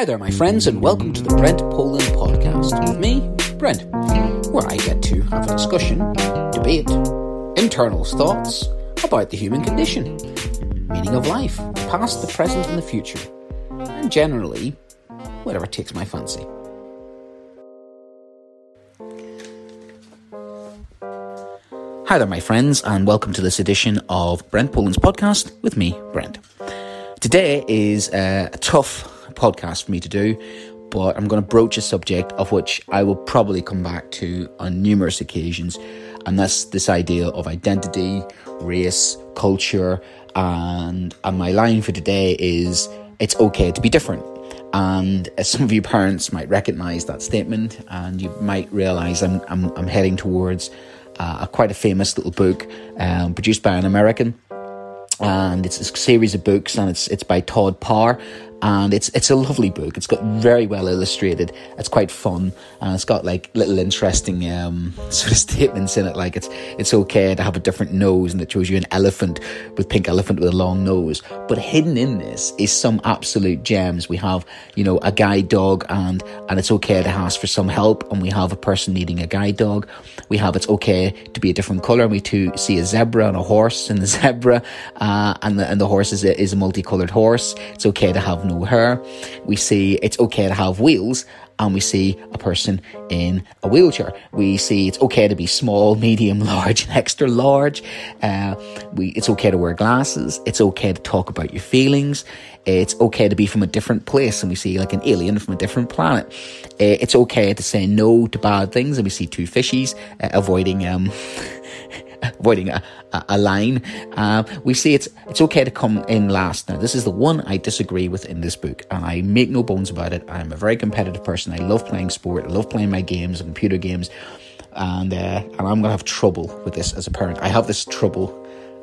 Hi there, my friends, and welcome to the Brent Poland podcast with me, Brent, where I get to have a discussion, debate, internal thoughts about the human condition, meaning of life, past, the present, and the future, and generally, whatever takes my fancy. Hi there, my friends, and welcome to this edition of Brent Poland's podcast with me, Brent. Today is uh, a tough podcast for me to do, but I'm going to broach a subject of which I will probably come back to on numerous occasions, and that's this idea of identity, race, culture, and, and my line for today is it's okay to be different. And some of you parents might recognize that statement, and you might realize I'm, I'm, I'm heading towards uh, a quite a famous little book um, produced by an American and it's a series of books and it's it's by Todd Parr and it's it's a lovely book. It's got very well illustrated. It's quite fun, and it's got like little interesting um, sort of statements in it, like it's it's okay to have a different nose, and it shows you an elephant with pink elephant with a long nose. But hidden in this is some absolute gems. We have you know a guide dog, and and it's okay to ask for some help, and we have a person needing a guide dog. We have it's okay to be a different color, and we to see a zebra and a horse, and the zebra uh, and the and the horse is a, is a multicolored horse. It's okay to have know her. We see it's okay to have wheels and we see a person in a wheelchair. We see it's okay to be small, medium, large, and extra large. Uh, we, it's okay to wear glasses. It's okay to talk about your feelings. It's okay to be from a different place, and we see like an alien from a different planet. Uh, it's okay to say no to bad things, and we see two fishies uh, avoiding um, avoiding a, a, a line. Uh, we say it's it's okay to come in last. Now, this is the one I disagree with in this book, and I make no bones about it. I'm a very competitive person. I love playing sport. I love playing my games, computer games, and uh, and I'm gonna have trouble with this as a parent. I have this trouble.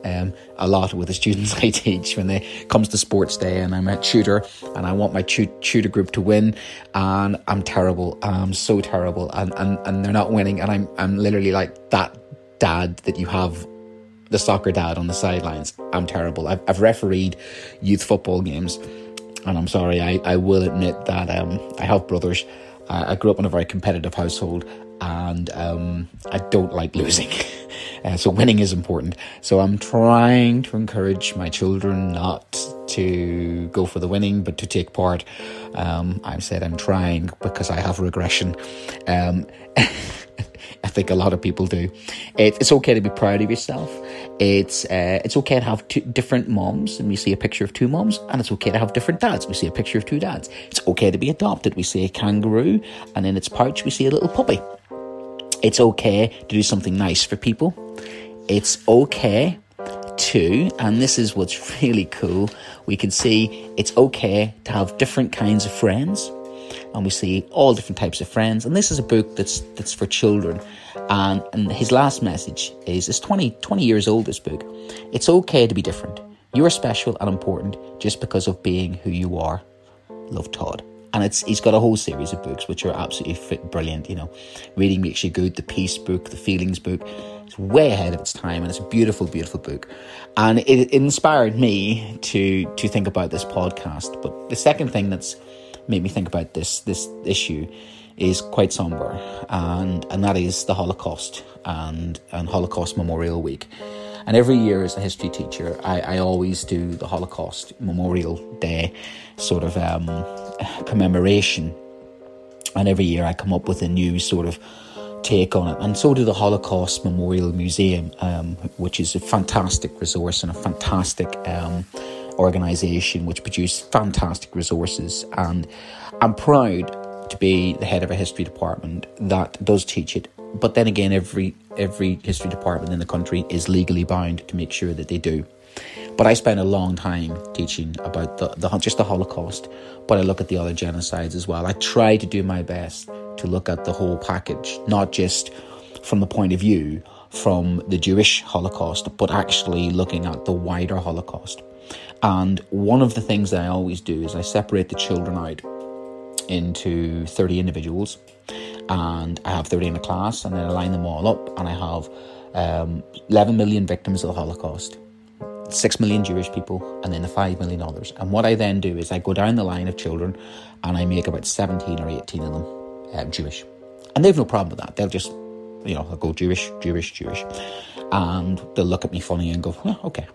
Um, a lot with the students I teach when they comes to sports day and I'm a tutor and I want my tutor group to win and I'm terrible I'm so terrible and, and, and they're not winning and I'm, I'm literally like that dad that you have the soccer dad on the sidelines. I'm terrible. I've, I've refereed youth football games, and I'm sorry, I, I will admit that um, I have brothers. Uh, I grew up in a very competitive household, and um, I don't like losing. uh, so winning is important. So I'm trying to encourage my children not to go for the winning, but to take part. Um, I said I'm trying because I have regression. I think a lot of people do. It, it's okay to be proud of yourself. It's uh, it's okay to have two different moms, and we see a picture of two moms, and it's okay to have different dads. We see a picture of two dads. It's okay to be adopted. We see a kangaroo, and in its pouch we see a little puppy. It's okay to do something nice for people. It's okay to, and this is what's really cool. We can see it's okay to have different kinds of friends and we see all different types of friends. And this is a book that's that's for children. And and his last message is it's 20, 20 years old, this book. It's okay to be different. You are special and important just because of being who you are. Love Todd. And it's he's got a whole series of books which are absolutely fit, brilliant. You know, reading makes you good. The peace book, the feelings book. It's way ahead of its time, and it's a beautiful, beautiful book. And it, it inspired me to to think about this podcast. But the second thing that's made me think about this this issue is quite somber, and and that is the Holocaust and and Holocaust Memorial Week. And every year, as a history teacher, I, I always do the Holocaust Memorial Day sort of um, commemoration. And every year, I come up with a new sort of take on it. And so do the Holocaust Memorial Museum, um, which is a fantastic resource and a fantastic um, organisation which produce fantastic resources. And I'm proud to be the head of a history department that does teach it. But then again, every every history department in the country is legally bound to make sure that they do. But I spent a long time teaching about the, the just the Holocaust, but I look at the other genocides as well. I try to do my best to look at the whole package, not just from the point of view from the Jewish Holocaust, but actually looking at the wider Holocaust. And one of the things that I always do is I separate the children out into 30 individuals and I have 30 in a class and then I line them all up and I have um, 11 million victims of the Holocaust. six million Jewish people, and then the five million others. And what I then do is I go down the line of children, and I make about seventeen or eighteen of them uh, Jewish, and they've no problem with that. They'll just, you know, they'll go Jewish, Jewish, Jewish, and they'll look at me funny and go, oh, okay.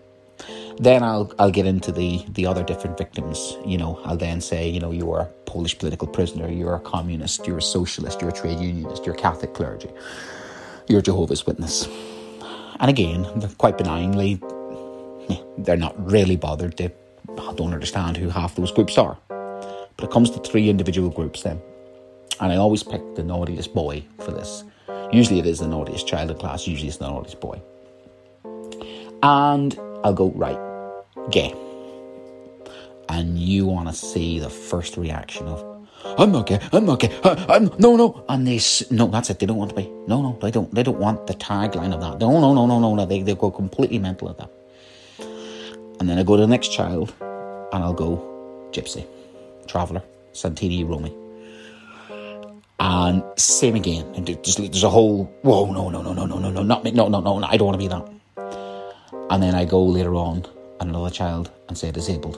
Then I'll I'll get into the the other different victims. You know, I'll then say, you know, you're a Polish political prisoner, you're a communist, you're a socialist, you're a trade unionist, you're a Catholic clergy, you're a Jehovah's Witness. And again, quite benignly, eh, they're not really bothered. They don't understand who half those groups are. But it comes to three individual groups then. And I always pick the naughtiest boy for this. Usually it is the naughtiest child in class, usually it's the naughtiest boy. And I'll go, right, gay. And you want to see the first reaction of, I'm not gay, I'm not gay, I, am no, no. And they, no, that's it, they don't want to be. No, no, they don't, they don't want the tagline of that. No, no, no, no, no, no, they, they go completely mental at that. And then I go to the next child and I'll go Gypsy, Traveller, Santini, Romy. And same again. And there's, there's a whole, whoa, no, no, no, no, no, no, no, not me, no, no, no, I don't want to be that. And then I go later on and another child and say disabled.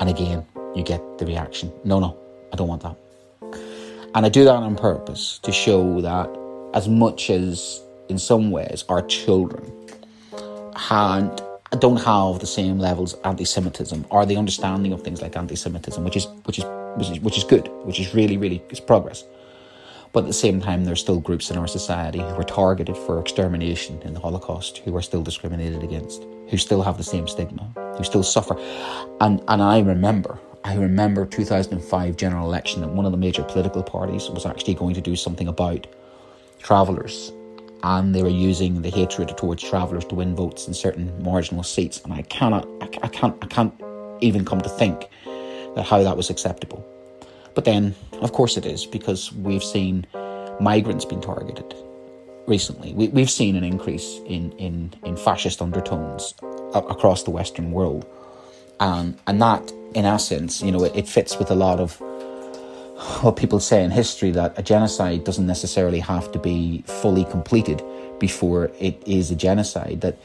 And again, you get the reaction, no, no, I don't want that. And I do that on purpose to show that as much as in some ways our children don't have the same levels of anti-Semitism or the understanding of things like anti-Semitism, which is which is which is, which is good, which is really really is progress. But at the same time, there are still groups in our society who are targeted for extermination in the Holocaust, who are still discriminated against, who still have the same stigma, who still suffer. And and I remember, I remember 2005 general election, and one of the major political parties was actually going to do something about travellers and they were using the hatred towards travellers to win votes in certain marginal seats. And I cannot, I, I can't, I can't even come to think that how that was acceptable. But then, of course, it is because we've seen migrants being targeted recently. We, we've seen an increase in, in, in fascist undertones across the Western world, and and that, in essence, you know, it, it fits with a lot of what people say in history that a genocide doesn't necessarily have to be fully completed before it is a genocide. That,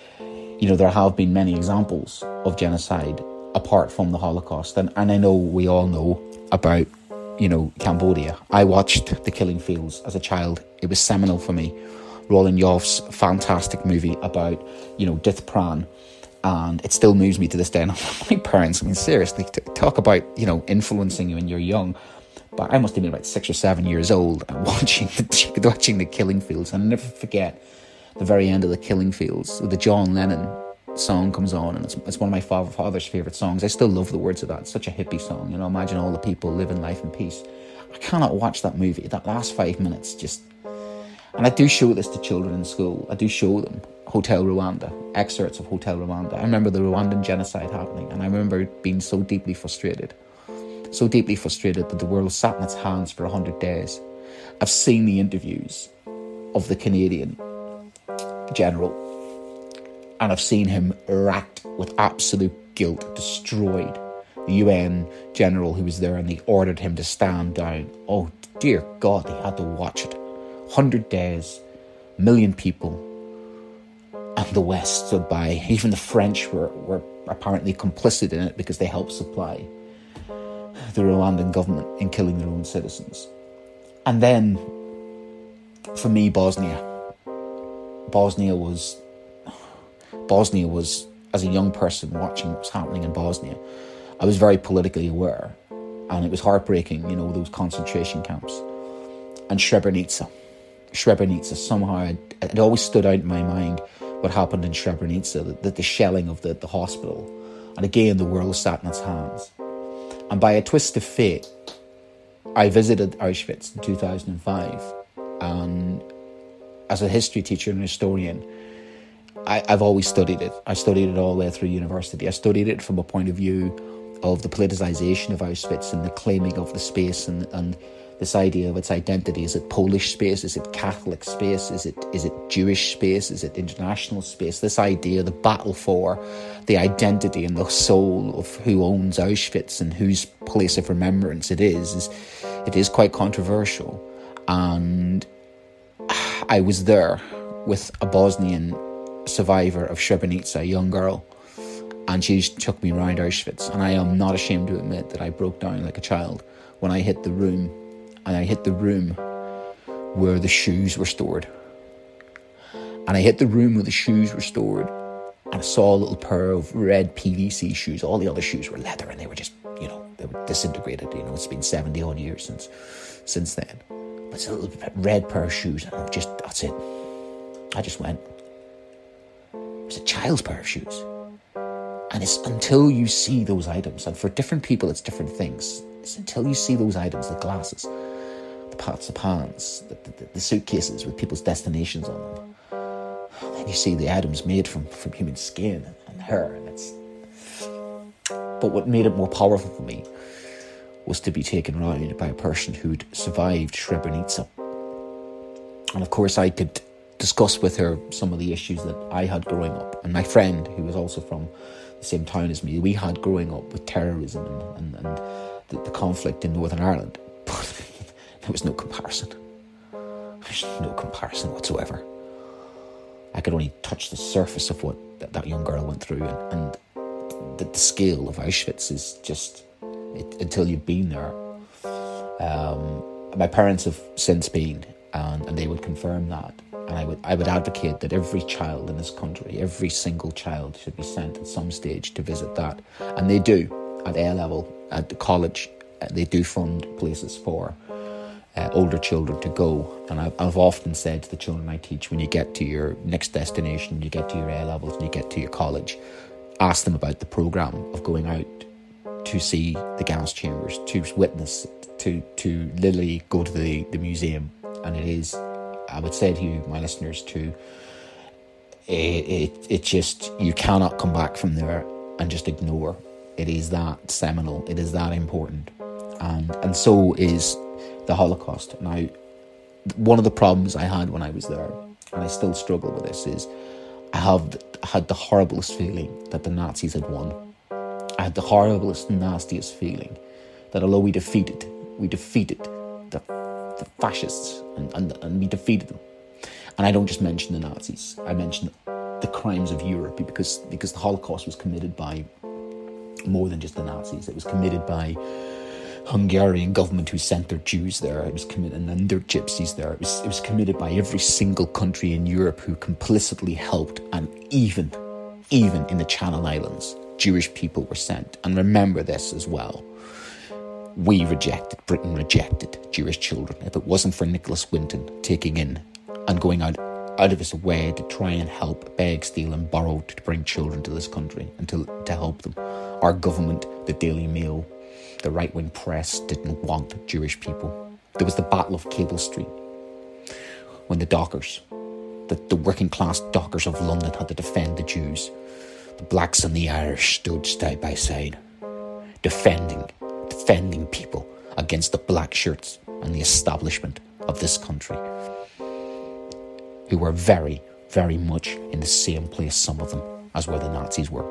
you know, there have been many examples of genocide apart from the Holocaust. And, and I know we all know about, you know, Cambodia. I watched The Killing Fields as a child, it was seminal for me. Roland Joffé's fantastic movie about, you know, Dith Pran and it still moves me to this day. And my parents, I mean, seriously, talk about you know influencing you when you're young. But I must have been about six or seven years old and watching the, watching the Killing Fields. And I'll never forget the very end of the Killing Fields. With the John Lennon song comes on, and it's, it's one of my father's favourite songs. I still love the words of that. It's such a hippie song. You know, imagine all the people living life in peace. I cannot watch that movie. That last five minutes just. And I do show this to children in school. I do show them Hotel Rwanda, excerpts of Hotel Rwanda. I remember the Rwandan genocide happening, and I remember being so deeply frustrated so deeply frustrated that the world sat in its hands for 100 days. I've seen the interviews of the Canadian general, and I've seen him racked with absolute guilt, destroyed. The UN general who was there and they ordered him to stand down. Oh, dear God, they had to watch it. 100 days, million people, and the West stood by. Even the French were, were apparently complicit in it because they helped supply the Rwandan government in killing their own citizens. And then, for me, Bosnia. Bosnia was. Bosnia was, as a young person watching what was happening in Bosnia, I was very politically aware. And it was heartbreaking, you know, those concentration camps. And Srebrenica. Srebrenica, somehow, it, always stood out in my mind what happened in Srebrenica, the, the shelling of the, the hospital. And again, the world sat in its hands. And by a twist of fate, I visited Auschwitz in 2005. And as a history teacher and historian, I, have always studied it. I studied it all the way through university. I studied it from a point of view of the politicization of Auschwitz and the claiming of the space and, and this idea of its identity. Is it Polish space? Is it Catholic space? Is it is it Jewish space? Is it international space? This idea, the battle for the identity and the soul of who owns Auschwitz and whose place of remembrance it is, is it is quite controversial. And I was there with a Bosnian survivor of Srebrenica, a young girl, and she took me around Auschwitz. And I am not ashamed to admit that I broke down like a child when I hit the room, and I hit the room where the shoes were stored. And I hit the room where the shoes were stored, and I saw a little pair of red PVC shoes. All the other shoes were leather, and they were just, you know, they were disintegrated. You know, it's been seventy odd years since since then. But it's a little red pair of shoes, and I just that's it. I just went. It was a child's pair of shoes. And it's until you see those items, and for different people, it's different things. It's until you see those items, the glasses, the pots, the pans, the, the, the suitcases with people's destinations on them. Then you see the items made from, from human skin and hair, and it's. But what made it more powerful for me was to be taken round by a person who'd survived Srebrenica. And of course, I could discuss with her some of the issues that I had growing up. And my friend, who was also from the same town as me, we had growing up with terrorism and, and, and the, the conflict in Northern Ireland. But there was no comparison. There's no comparison whatsoever. I could only touch the surface of what that, that young girl went through, and, and the, the, scale of Auschwitz is just it, until you've been there. Um, my parents have since been, and, and they would confirm that. And I would I would advocate that every child in this country, every single child, should be sent at some stage to visit that, and they do at A level at the college. Uh, they do fund places for uh, older children to go. And I've, I've, often said to the children I teach, when you get to your next destination, you get to your A levels, and you get to your college, ask them about the program of going out to see the gas chambers, to witness, to to literally go to the, the museum. And it is I would say to you, my listeners, too it, it, it just you cannot come back from there and just ignore. It is that seminal. It is that important, and and so is the Holocaust. Now, one of the problems I had when I was there, and I still struggle with this, is I have had the horriblest feeling that the Nazis had won. I had the horriblest, nastiest feeling that although we defeated, we defeated the fascists and, and, and we defeated them. And I don't just mention the Nazis, I mention the crimes of Europe because, because the Holocaust was committed by more than just the Nazis. It was committed by Hungarian government who sent their Jews there. It was committed and then their gypsies there. It was, it was committed by every single country in Europe who complicitly helped, and even, even in the Channel Islands, Jewish people were sent. And remember this as well we rejected, Britain rejected Jewish children. If it wasn't for Nicholas Winton taking in and going out out of his way to try and help, beg, steal, and borrow to bring children to this country and to, to help them. Our government, the Daily Mail, the right wing press didn't want Jewish people. There was the Battle of Cable Street when the dockers, the, the working class dockers of London, had to defend the Jews. The blacks and the Irish stood side by side, defending defending people against the black shirts and the establishment of this country, who were very, very much in the same place, some of them, as where the Nazis were.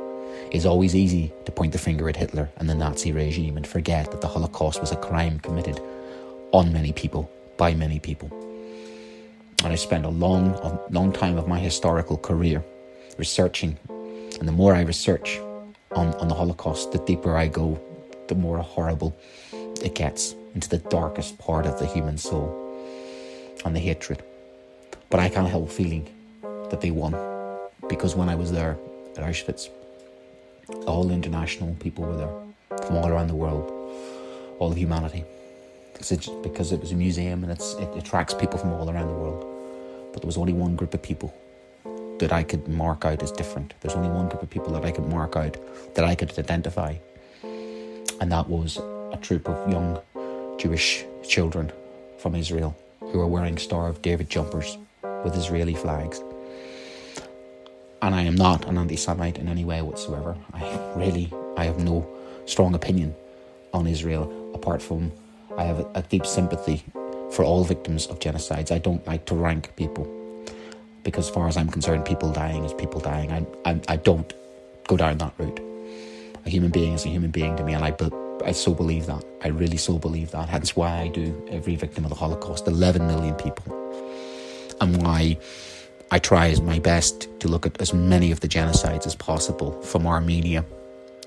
It's always easy to point the finger at Hitler and the Nazi regime and forget that the Holocaust was a crime committed on many people, by many people. And I spent a long, a long time of my historical career researching, and the more I research on, on the Holocaust, the deeper I go the more horrible it gets into the darkest part of the human soul and the hatred. But I can't help feeling that they won because when I was there at Auschwitz, all international people were there from all around the world, all of humanity. Because it was a museum and it attracts people from all around the world. But there was only one group of people that I could mark out as different. There's only one group of people that I could mark out that I could identify and that was a troop of young Jewish children from Israel who were wearing Star of David jumpers with Israeli flags. And I am not an anti Semite in any way whatsoever. I really, I have no strong opinion on Israel apart from I have a deep sympathy for all victims of genocides. I don't like to rank people because, as far as I'm concerned, people dying is people dying. I, I, I don't go down that route a human being is a human being to me, and I, I so believe that. I really so believe that. Hence why I do every victim of the Holocaust, 11 million people, and why I try as my best to look at as many of the genocides as possible from Armenia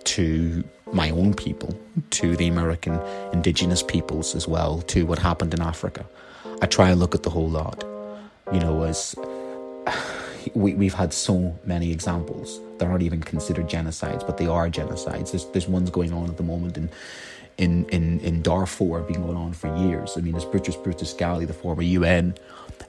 to my own people, to the American indigenous peoples as well, to what happened in Africa. I try and look at the whole lot. You know, as we, we've had so many examples. They're not even considered genocides, but they are genocides. There's, there's ones going on at the moment in, in, in, in Darfur, been going on for years. I mean, as Boutros Boutros-Ghali, the former UN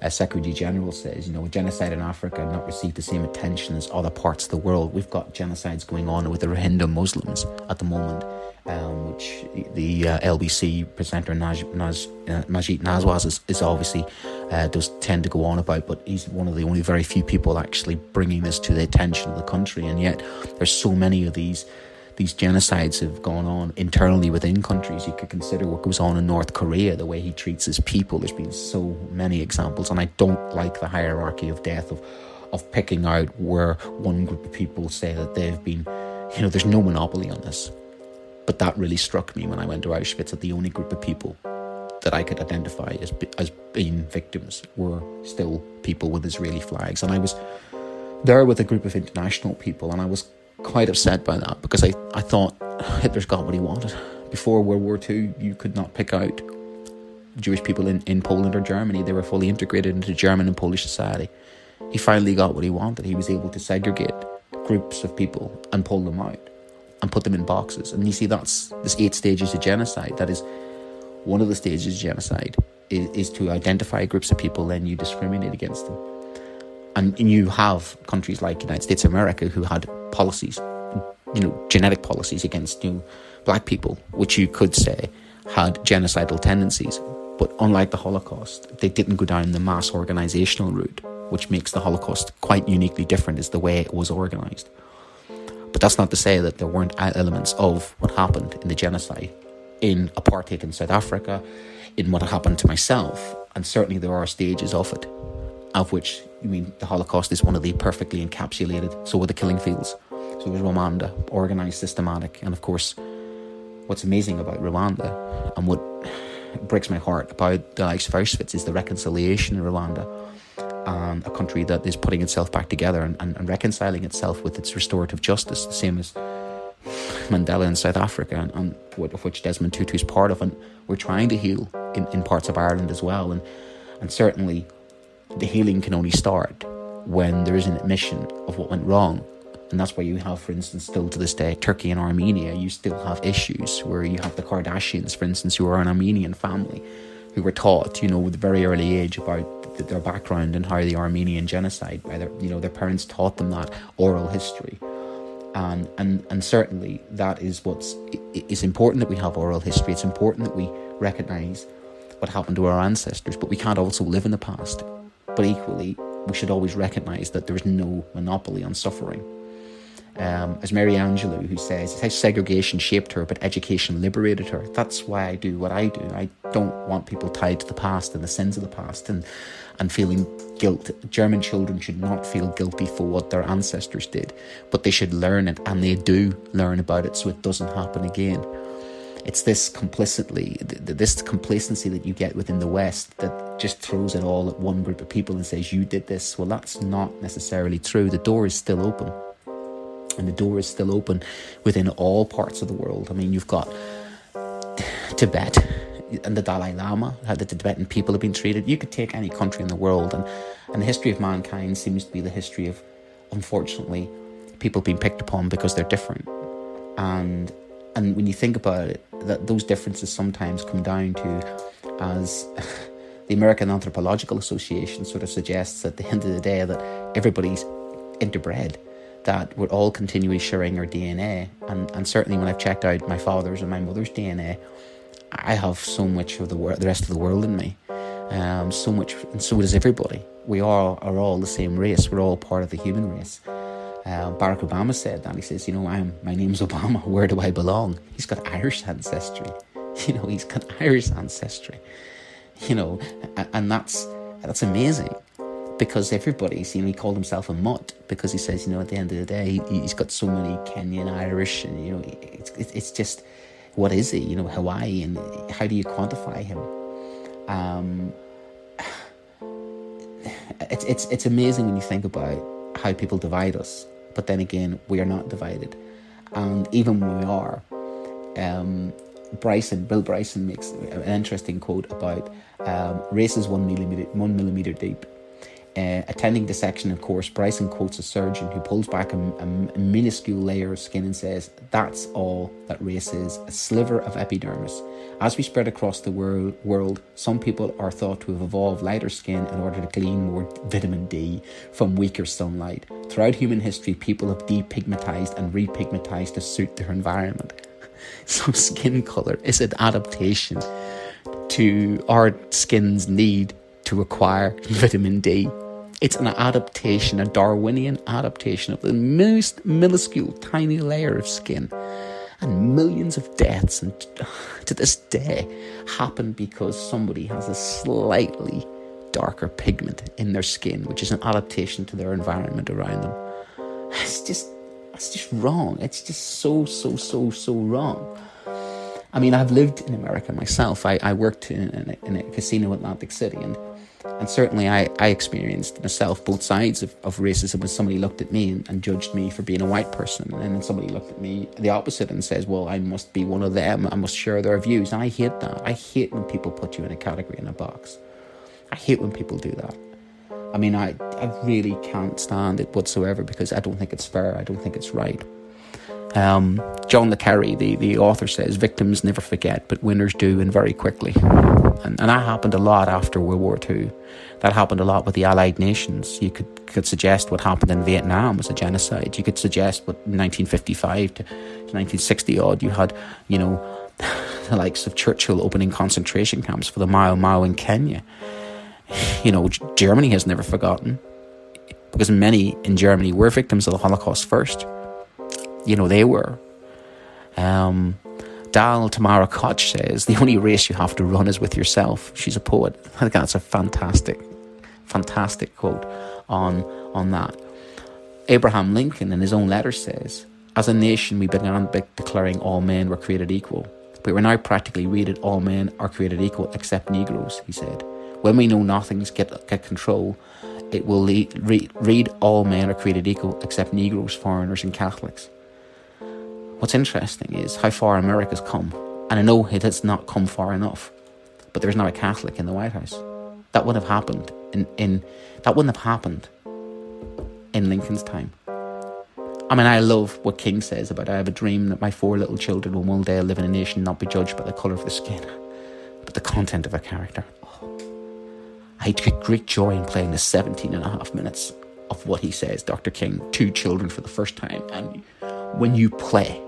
uh, Secretary General says, you know, genocide in Africa not received the same attention as other parts of the world. We've got genocides going on with the Rohingya Muslims at the moment, um, which the uh, LBC presenter Naj, Naj, uh, is, is obviously uh, does tend to go on about, but he's one of the only very few people actually bringing this to the attention of the country, and yet there's so many of these these genocides have gone on internally within countries. You could consider what goes on in North Korea, the way he treats his people. There's been so many examples, and I don't like the hierarchy of death of of picking out where one group of people say that they've been, you know, there's no monopoly on this. But that really struck me when I went to Auschwitz that the only group of people that I could identify as as being victims were still people with Israeli flags, and I was there with a group of international people, and I was quite upset by that because I, I thought Hitler's got what he wanted. Before World War II, you could not pick out Jewish people in, in Poland or Germany. They were fully integrated into German and Polish society. He finally got what he wanted. He was able to segregate groups of people and pull them out and put them in boxes. And you see, that's this eight stages of genocide. That is one of the stages of genocide is, is to identify groups of people, then you discriminate against them. And, you have countries like United States of America who had policies, you know, genetic policies against know, black people, which you could say had genocidal tendencies. But unlike the Holocaust, they didn't go down the mass organizational route, which makes the Holocaust quite uniquely different, is the way it was organized. But that's not to say that there weren't elements of what happened in the genocide in apartheid in South Africa, in what happened to myself, and certainly there are stages of it, of which, I mean, the Holocaust is one of the perfectly encapsulated, so were the killing fields. So it was Rwanda, organised, systematic. And of course, what's amazing about Rwanda and what breaks my heart about the likes of Auschwitz is the reconciliation in Rwanda. And a country that is putting itself back together and, and, and reconciling itself with its restorative justice, the same as Mandela in South Africa, and, and of which Desmond Tutu is part of. And we're trying to heal in, in parts of Ireland as well. And, and certainly the healing can only start when there is an admission of what went wrong and that's why you have, for instance, still to this day, Turkey and Armenia, you still have issues where you have the Kardashians, for instance, who are an Armenian family, who were taught, you know, with a very early age about their background and how the Armenian genocide, by their, you know, their parents taught them that oral history. And, and, and certainly that is what's it's important that we have oral history. It's important that we recognize what happened to our ancestors, but we can't also live in the past. But equally, we should always recognize that there is no monopoly on suffering um, as Maya Angelou, who says, it's how segregation shaped her, but education liberated her. That's why I do what I do. I don't want people tied to the past and the sins of the past and, and feeling guilt. German children should not feel guilty for what their ancestors did, but they should learn it, and they do learn about it so it doesn't happen again. It's this complicitly, this complacency that you get within the West that just throws it all at one group of people and says, You did this. Well, that's not necessarily true. The door is still open and the door is still open within all parts of the world. I mean, you've got Tibet and the Dalai Lama, how the Tibetan people have been treated. You could take any country in the world, and, and the history of mankind seems to be the history of, unfortunately, people being picked upon because they're different. And and when you think about it, that those differences sometimes come down to as the American Anthropological Association sort of suggests at the end of the day that everybody's interbred that we're all continually sharing our DNA. And, and certainly when I've checked out my father's and my mother's DNA, I have so much of the wor- the rest of the world in me. Um, so much, and so does everybody. We all are all the same race. We're all part of the human race. Uh, Barack Obama said that. He says, "You know, I'm my name's Obama. Where do I belong?" He's got Irish ancestry. You know, he's got Irish ancestry. You know, and, that's that's amazing because everybody, you know, he called himself a mutt because he says, you know, at the end of the day, he, has got so many Kenyan, Irish, and you know, it's it's just what is he? You know, Hawaii, and how do you quantify him? Um, it's it's it's amazing when you think about how people divide us. But then again, we are not divided, and even when we are, um, Bryson, Bill Bryson makes an interesting quote about um, race is one millimeter one millimeter deep. Uh, attending section of course, Bryson quotes a surgeon who pulls back a, a, minuscule layer of skin and says, That's all that race is a sliver of epidermis. As we spread across the world, world, some people are thought to have evolved lighter skin in order to glean more vitamin D from weaker sunlight. Throughout human history, people have depigmatized and repigmatized to suit their environment. So, skin color is an adaptation to our skin's need to acquire vitamin D. It's an adaptation, a Darwinian adaptation of the most minuscule, tiny layer of skin. And millions of deaths, and to this day, happen because somebody has a slightly darker pigment in their skin, which is an adaptation to their environment around them. It's just, it's just wrong. It's just so, so, so, so wrong. I mean, I've lived in America myself. I, I worked in, in, a, in a casino in Atlantic City, and and certainly, I, I experienced myself both sides of, of racism when somebody looked at me and, and, judged me for being a white person. And then somebody looked at me the opposite and says, Well, I must be one of them. I must share their views. And I hate that. I hate when people put you in a category, in a box. I hate when people do that. I mean, I, I really can't stand it whatsoever because I don't think it's fair. I don't think it's right. Um, John le Carre, the, the author, says victims never forget, but winners do, and very quickly. And, and that happened a lot after World War II. That happened a lot with the Allied nations. You could, could suggest what happened in Vietnam was a genocide. You could suggest what 1955 to 1960 odd, you had, you know, the likes of Churchill opening concentration camps for the Mau Mau in Kenya. You know, Germany has never forgotten because many in Germany were victims of the Holocaust first you know, they were. Um, Dal Tamara Koch says, the only race you have to run is with yourself. She's a poet. I think that's a fantastic, fantastic quote on, on that. Abraham Lincoln, in his own letter, says, As a nation, we began by declaring all men were created equal. But we're now practically read all men are created equal except Negroes, he said. When we know nothing's get, get control, it will lead, read, read all men are created equal except Negroes, foreigners, and Catholics. What's interesting is how far America's come. And I know it has not come far enough, but there's now a Catholic in the White House. That wouldn't have happened in, in that wouldn't have happened in Lincoln's time. I mean, I love what King says about I have a dream that my four little children will one day live in a nation not be judged by the colour of the skin, but the content of a character. I take great joy in playing the 17 and a half minutes of what he says, Dr. King, to children for the first time. And when you play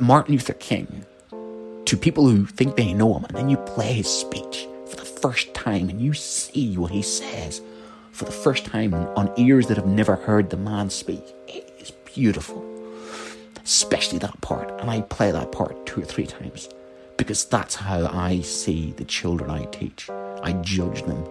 Martin Luther King to people who think they know him, and then you play his speech for the first time and you see what he says for the first time on ears that have never heard the man speak. It is beautiful, especially that part. And I play that part two or three times because that's how I see the children I teach. I judge them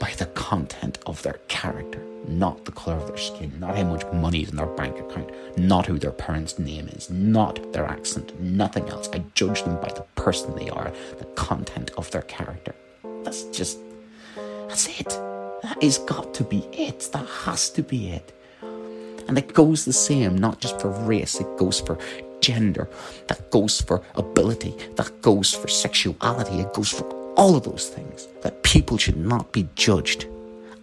by the content of their character, not the colour of their skin, not how much money is in their bank account, not who their parents' name is, not their accent, nothing else. I judge them by the person they are, the content of their character. That's just, that's it. That is got to be it. That has to be it. And it goes the same, not just for race, it goes for gender, that goes for ability, that goes for sexuality, it goes for all of those things, that people should not be judged.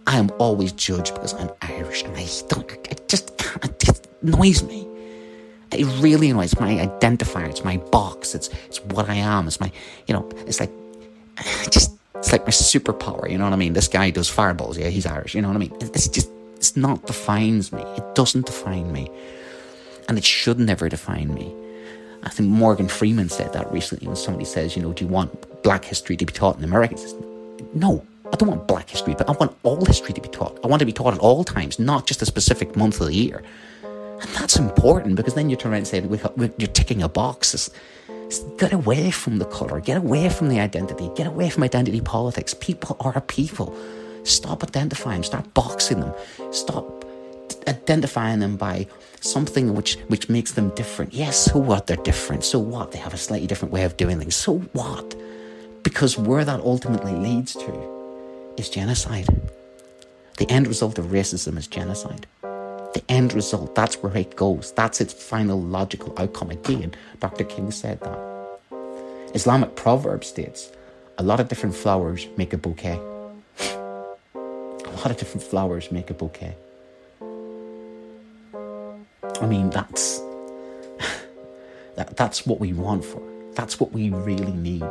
I am always judged because I'm Irish and I don't, it just can't, it annoys me. It really annoys my identifier. It's my box. It's, it's what I am. It's my, you know, it's like, just, it's like my superpower. You know what I mean? This guy does fireballs. Yeah, he's Irish. You know what I mean? It's just, it's not defines me. It doesn't define me. And it should never define me. I think Morgan Freeman said that recently when somebody says, you know, do you want black history to be taught in America? Says, no, I don't want black history, but I want all history to be taught. I want to be taught at all times, not just a specific month of the year. And that's important because then you turn around and say, you're ticking a box. It's, it's get away from the colour, get away from the identity, get away from identity politics. People are people. Stop identifying, them, start boxing them, stop identifying them by something which which makes them different. Yes, so what? They're different. So what? They have a slightly different way of doing things. So what? Because where that ultimately leads to is genocide. The end result of racism is genocide. The end result, that's where it goes. That's its final logical outcome. Again, Dr. King said that. Islamic proverb states a lot of different flowers make a bouquet. a lot of different flowers make a bouquet. I mean, that's that, that's what we want for. That's what we really need.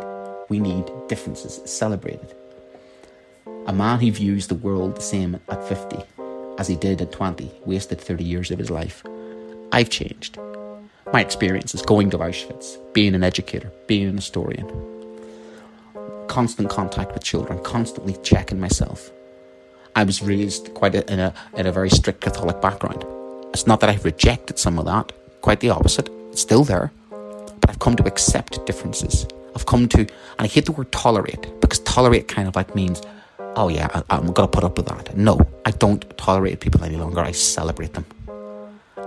We need differences celebrated. A man who views the world the same at 50 as he did at 20 wasted 30 years of his life. I've changed. My experiences going to Auschwitz, being an educator, being an historian, constant contact with children, constantly checking myself. I was raised quite a, in, a, in a very strict Catholic background. It's not that I've rejected some of that, quite the opposite. It's still there. But I've come to accept differences. I've come to, and I hate the word tolerate because tolerate kind of like means, oh yeah, I, I'm going to put up with that. No, I don't tolerate people any longer. I celebrate them.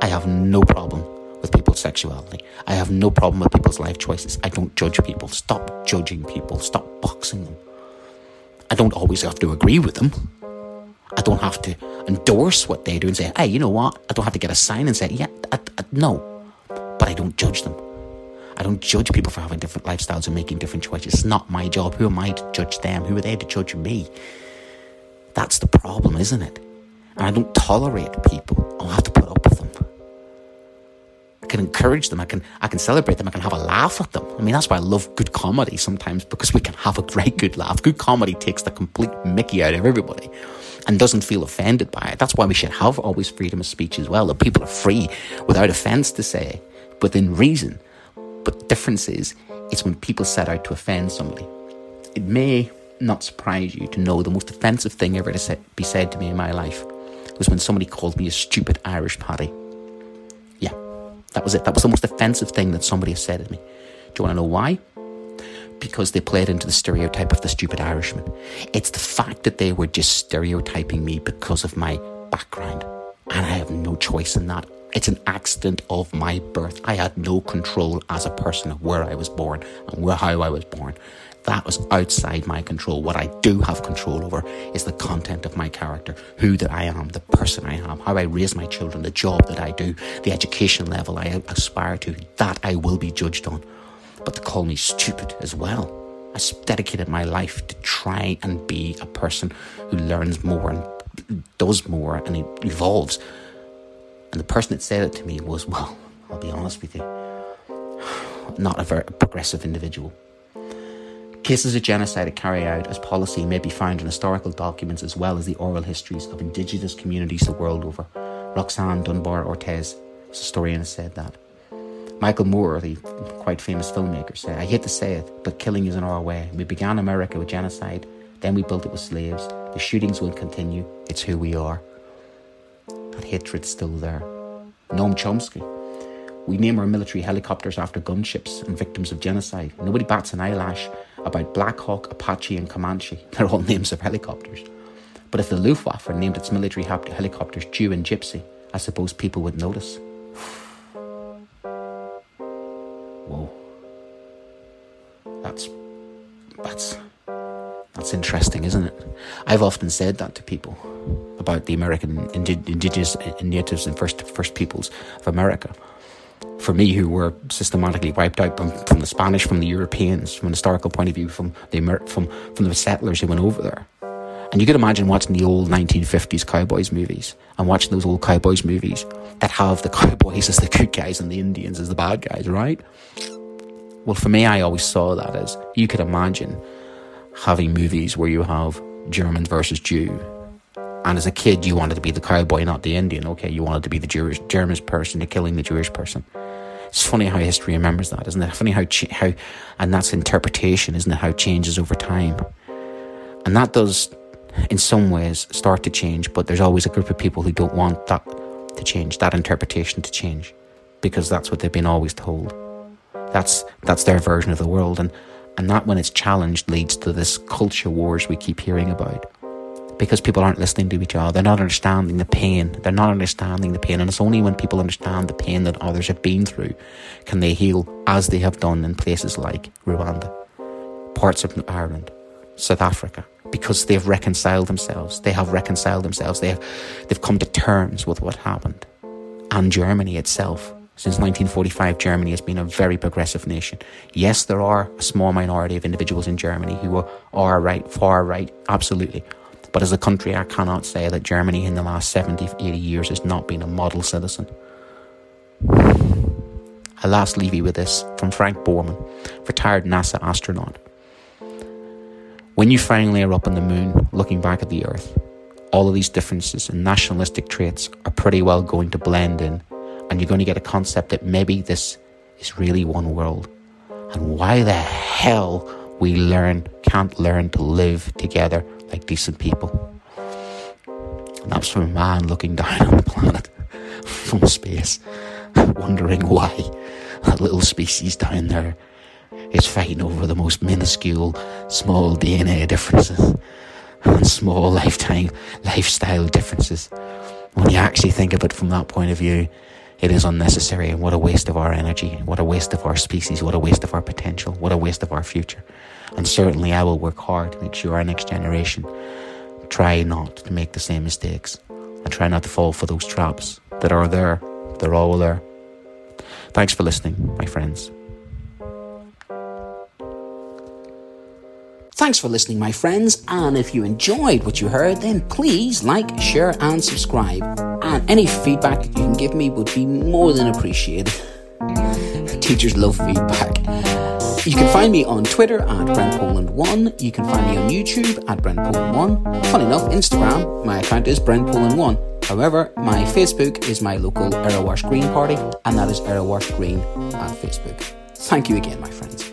I have no problem with people's sexuality. I have no problem with people's life choices. I don't judge people. Stop judging people. Stop boxing them. I don't always have to agree with them. I don't have to endorse what they do and say, hey, you know what? I don't have to get a sign and say, yeah, I, I, no. But I don't judge them. I don't judge people for having different lifestyles and making different choices. It's not my job. Who am I to judge them? Who are they to judge me? That's the problem, isn't it? And I don't tolerate people. I'll have to put up with them. I can encourage them. I can I can celebrate them. I can have a laugh at them. I mean, that's why I love good comedy sometimes because we can have a great good laugh. Good comedy takes the complete Mickey out of everybody and doesn't feel offended by it. That's why we should have always freedom of speech as well. That people are free without offence to say, within reason. But the difference is, it's when people set out to offend somebody. It may not surprise you to know the most offensive thing ever to be said to me in my life was when somebody called me a stupid Irish Paddy. Yeah, that was it. That was the most offensive thing that somebody has said to me. Do you want to know why? Because they played into the stereotype of the stupid Irishman. It's the fact that they were just stereotyping me because of my background. And I have no choice in that. It's an accident of my birth. I had no control as a person of where I was born and where, how I was born. That was outside my control. What I do have control over is the content of my character, who that I am, the person I am, how I raise my children, the job that I do, the education level I aspire to. That I will be judged on but to call me stupid as well. I dedicated my life to try and be a person who learns more and does more and evolves. And the person that said it to me was, well, I'll be honest with you, not a very progressive individual. Cases of genocide carried out as policy may be found in historical documents as well as the oral histories of indigenous communities the world over. Roxanne Dunbar Ortiz, a historian, said that. Michael Moore, the quite famous filmmaker, said, I hate to say it, but killing is in our way. We began America with genocide, then we built it with slaves. The shootings will continue. It's who we are. That hatred's still there. Noam Chomsky. We name our military helicopters after gunships and victims of genocide. Nobody bats an eyelash about Black Hawk, Apache, and Comanche. They're all names of helicopters. But if the Luftwaffe named its military helicopters Jew and Gypsy, I suppose people would notice. Whoa, that's that's that's interesting, isn't it? I've often said that to people about the American indigenous natives and first first peoples of America. For me, who were systematically wiped out from, from the Spanish, from the Europeans, from an historical point of view, from the Amer- from from the settlers who went over there. And you could imagine watching the old 1950s cowboys movies and watching those old cowboys movies that have the cowboys as the good guys and the Indians as the bad guys, right? Well, for me, I always saw that as you could imagine having movies where you have German versus Jew. And as a kid, you wanted to be the cowboy, not the Indian. Okay, you wanted to be the Jewish, German person, you're killing the Jewish person. It's funny how history remembers that, isn't it? Funny how, how, and that's interpretation, isn't it? How it changes over time. And that does in some ways start to change, but there's always a group of people who don't want that to change, that interpretation to change, because that's what they've been always told. That's that's their version of the world, and and that when it's challenged leads to this culture wars we keep hearing about. Because people aren't listening to each other, they're not understanding the pain. They're not understanding the pain, and it's only when people understand the pain that others have been through can they heal, as they have done in places like Rwanda, parts of Ireland, South Africa because they've reconciled themselves. They have reconciled themselves. They have, they've come to terms with what happened. And Germany itself. Since 1945, Germany has been a very progressive nation. Yes, there are a small minority of individuals in Germany who are, are right, far right, absolutely. But as a country, I cannot say that Germany in the last 70, 80 years has not been a model citizen. I last leave you with this from Frank Borman, retired NASA astronaut. When you finally are up on the moon, looking back at the Earth, all of these differences and nationalistic traits are pretty well going to blend in, and you're going to get a concept that maybe this is really one world. And why the hell we learn can't learn to live together like decent people. And that's from a man looking down on the planet from space, wondering why that little species down there is fighting over the most minuscule, small DNA differences and small lifetime lifestyle differences. When you actually think of it from that point of view, it is unnecessary and what a waste of our energy, what a waste of our species, what a waste of our potential, what a waste of our future. And certainly I will work hard to make sure our next generation try not to make the same mistakes and try not to fall for those traps that are there. They're all there. Thanks for listening, my friends. Thanks for listening, my friends. And if you enjoyed what you heard, then please like, share, and subscribe. And any feedback that you can give me would be more than appreciated. Teachers love feedback. You can find me on Twitter at BrentPoland1. You can find me on YouTube at BrentPoland1. Funny enough, Instagram, my account is BrentPoland1. However, my Facebook is my local Erewash Green party, and that is Erewash Green on Facebook. Thank you again, my friends.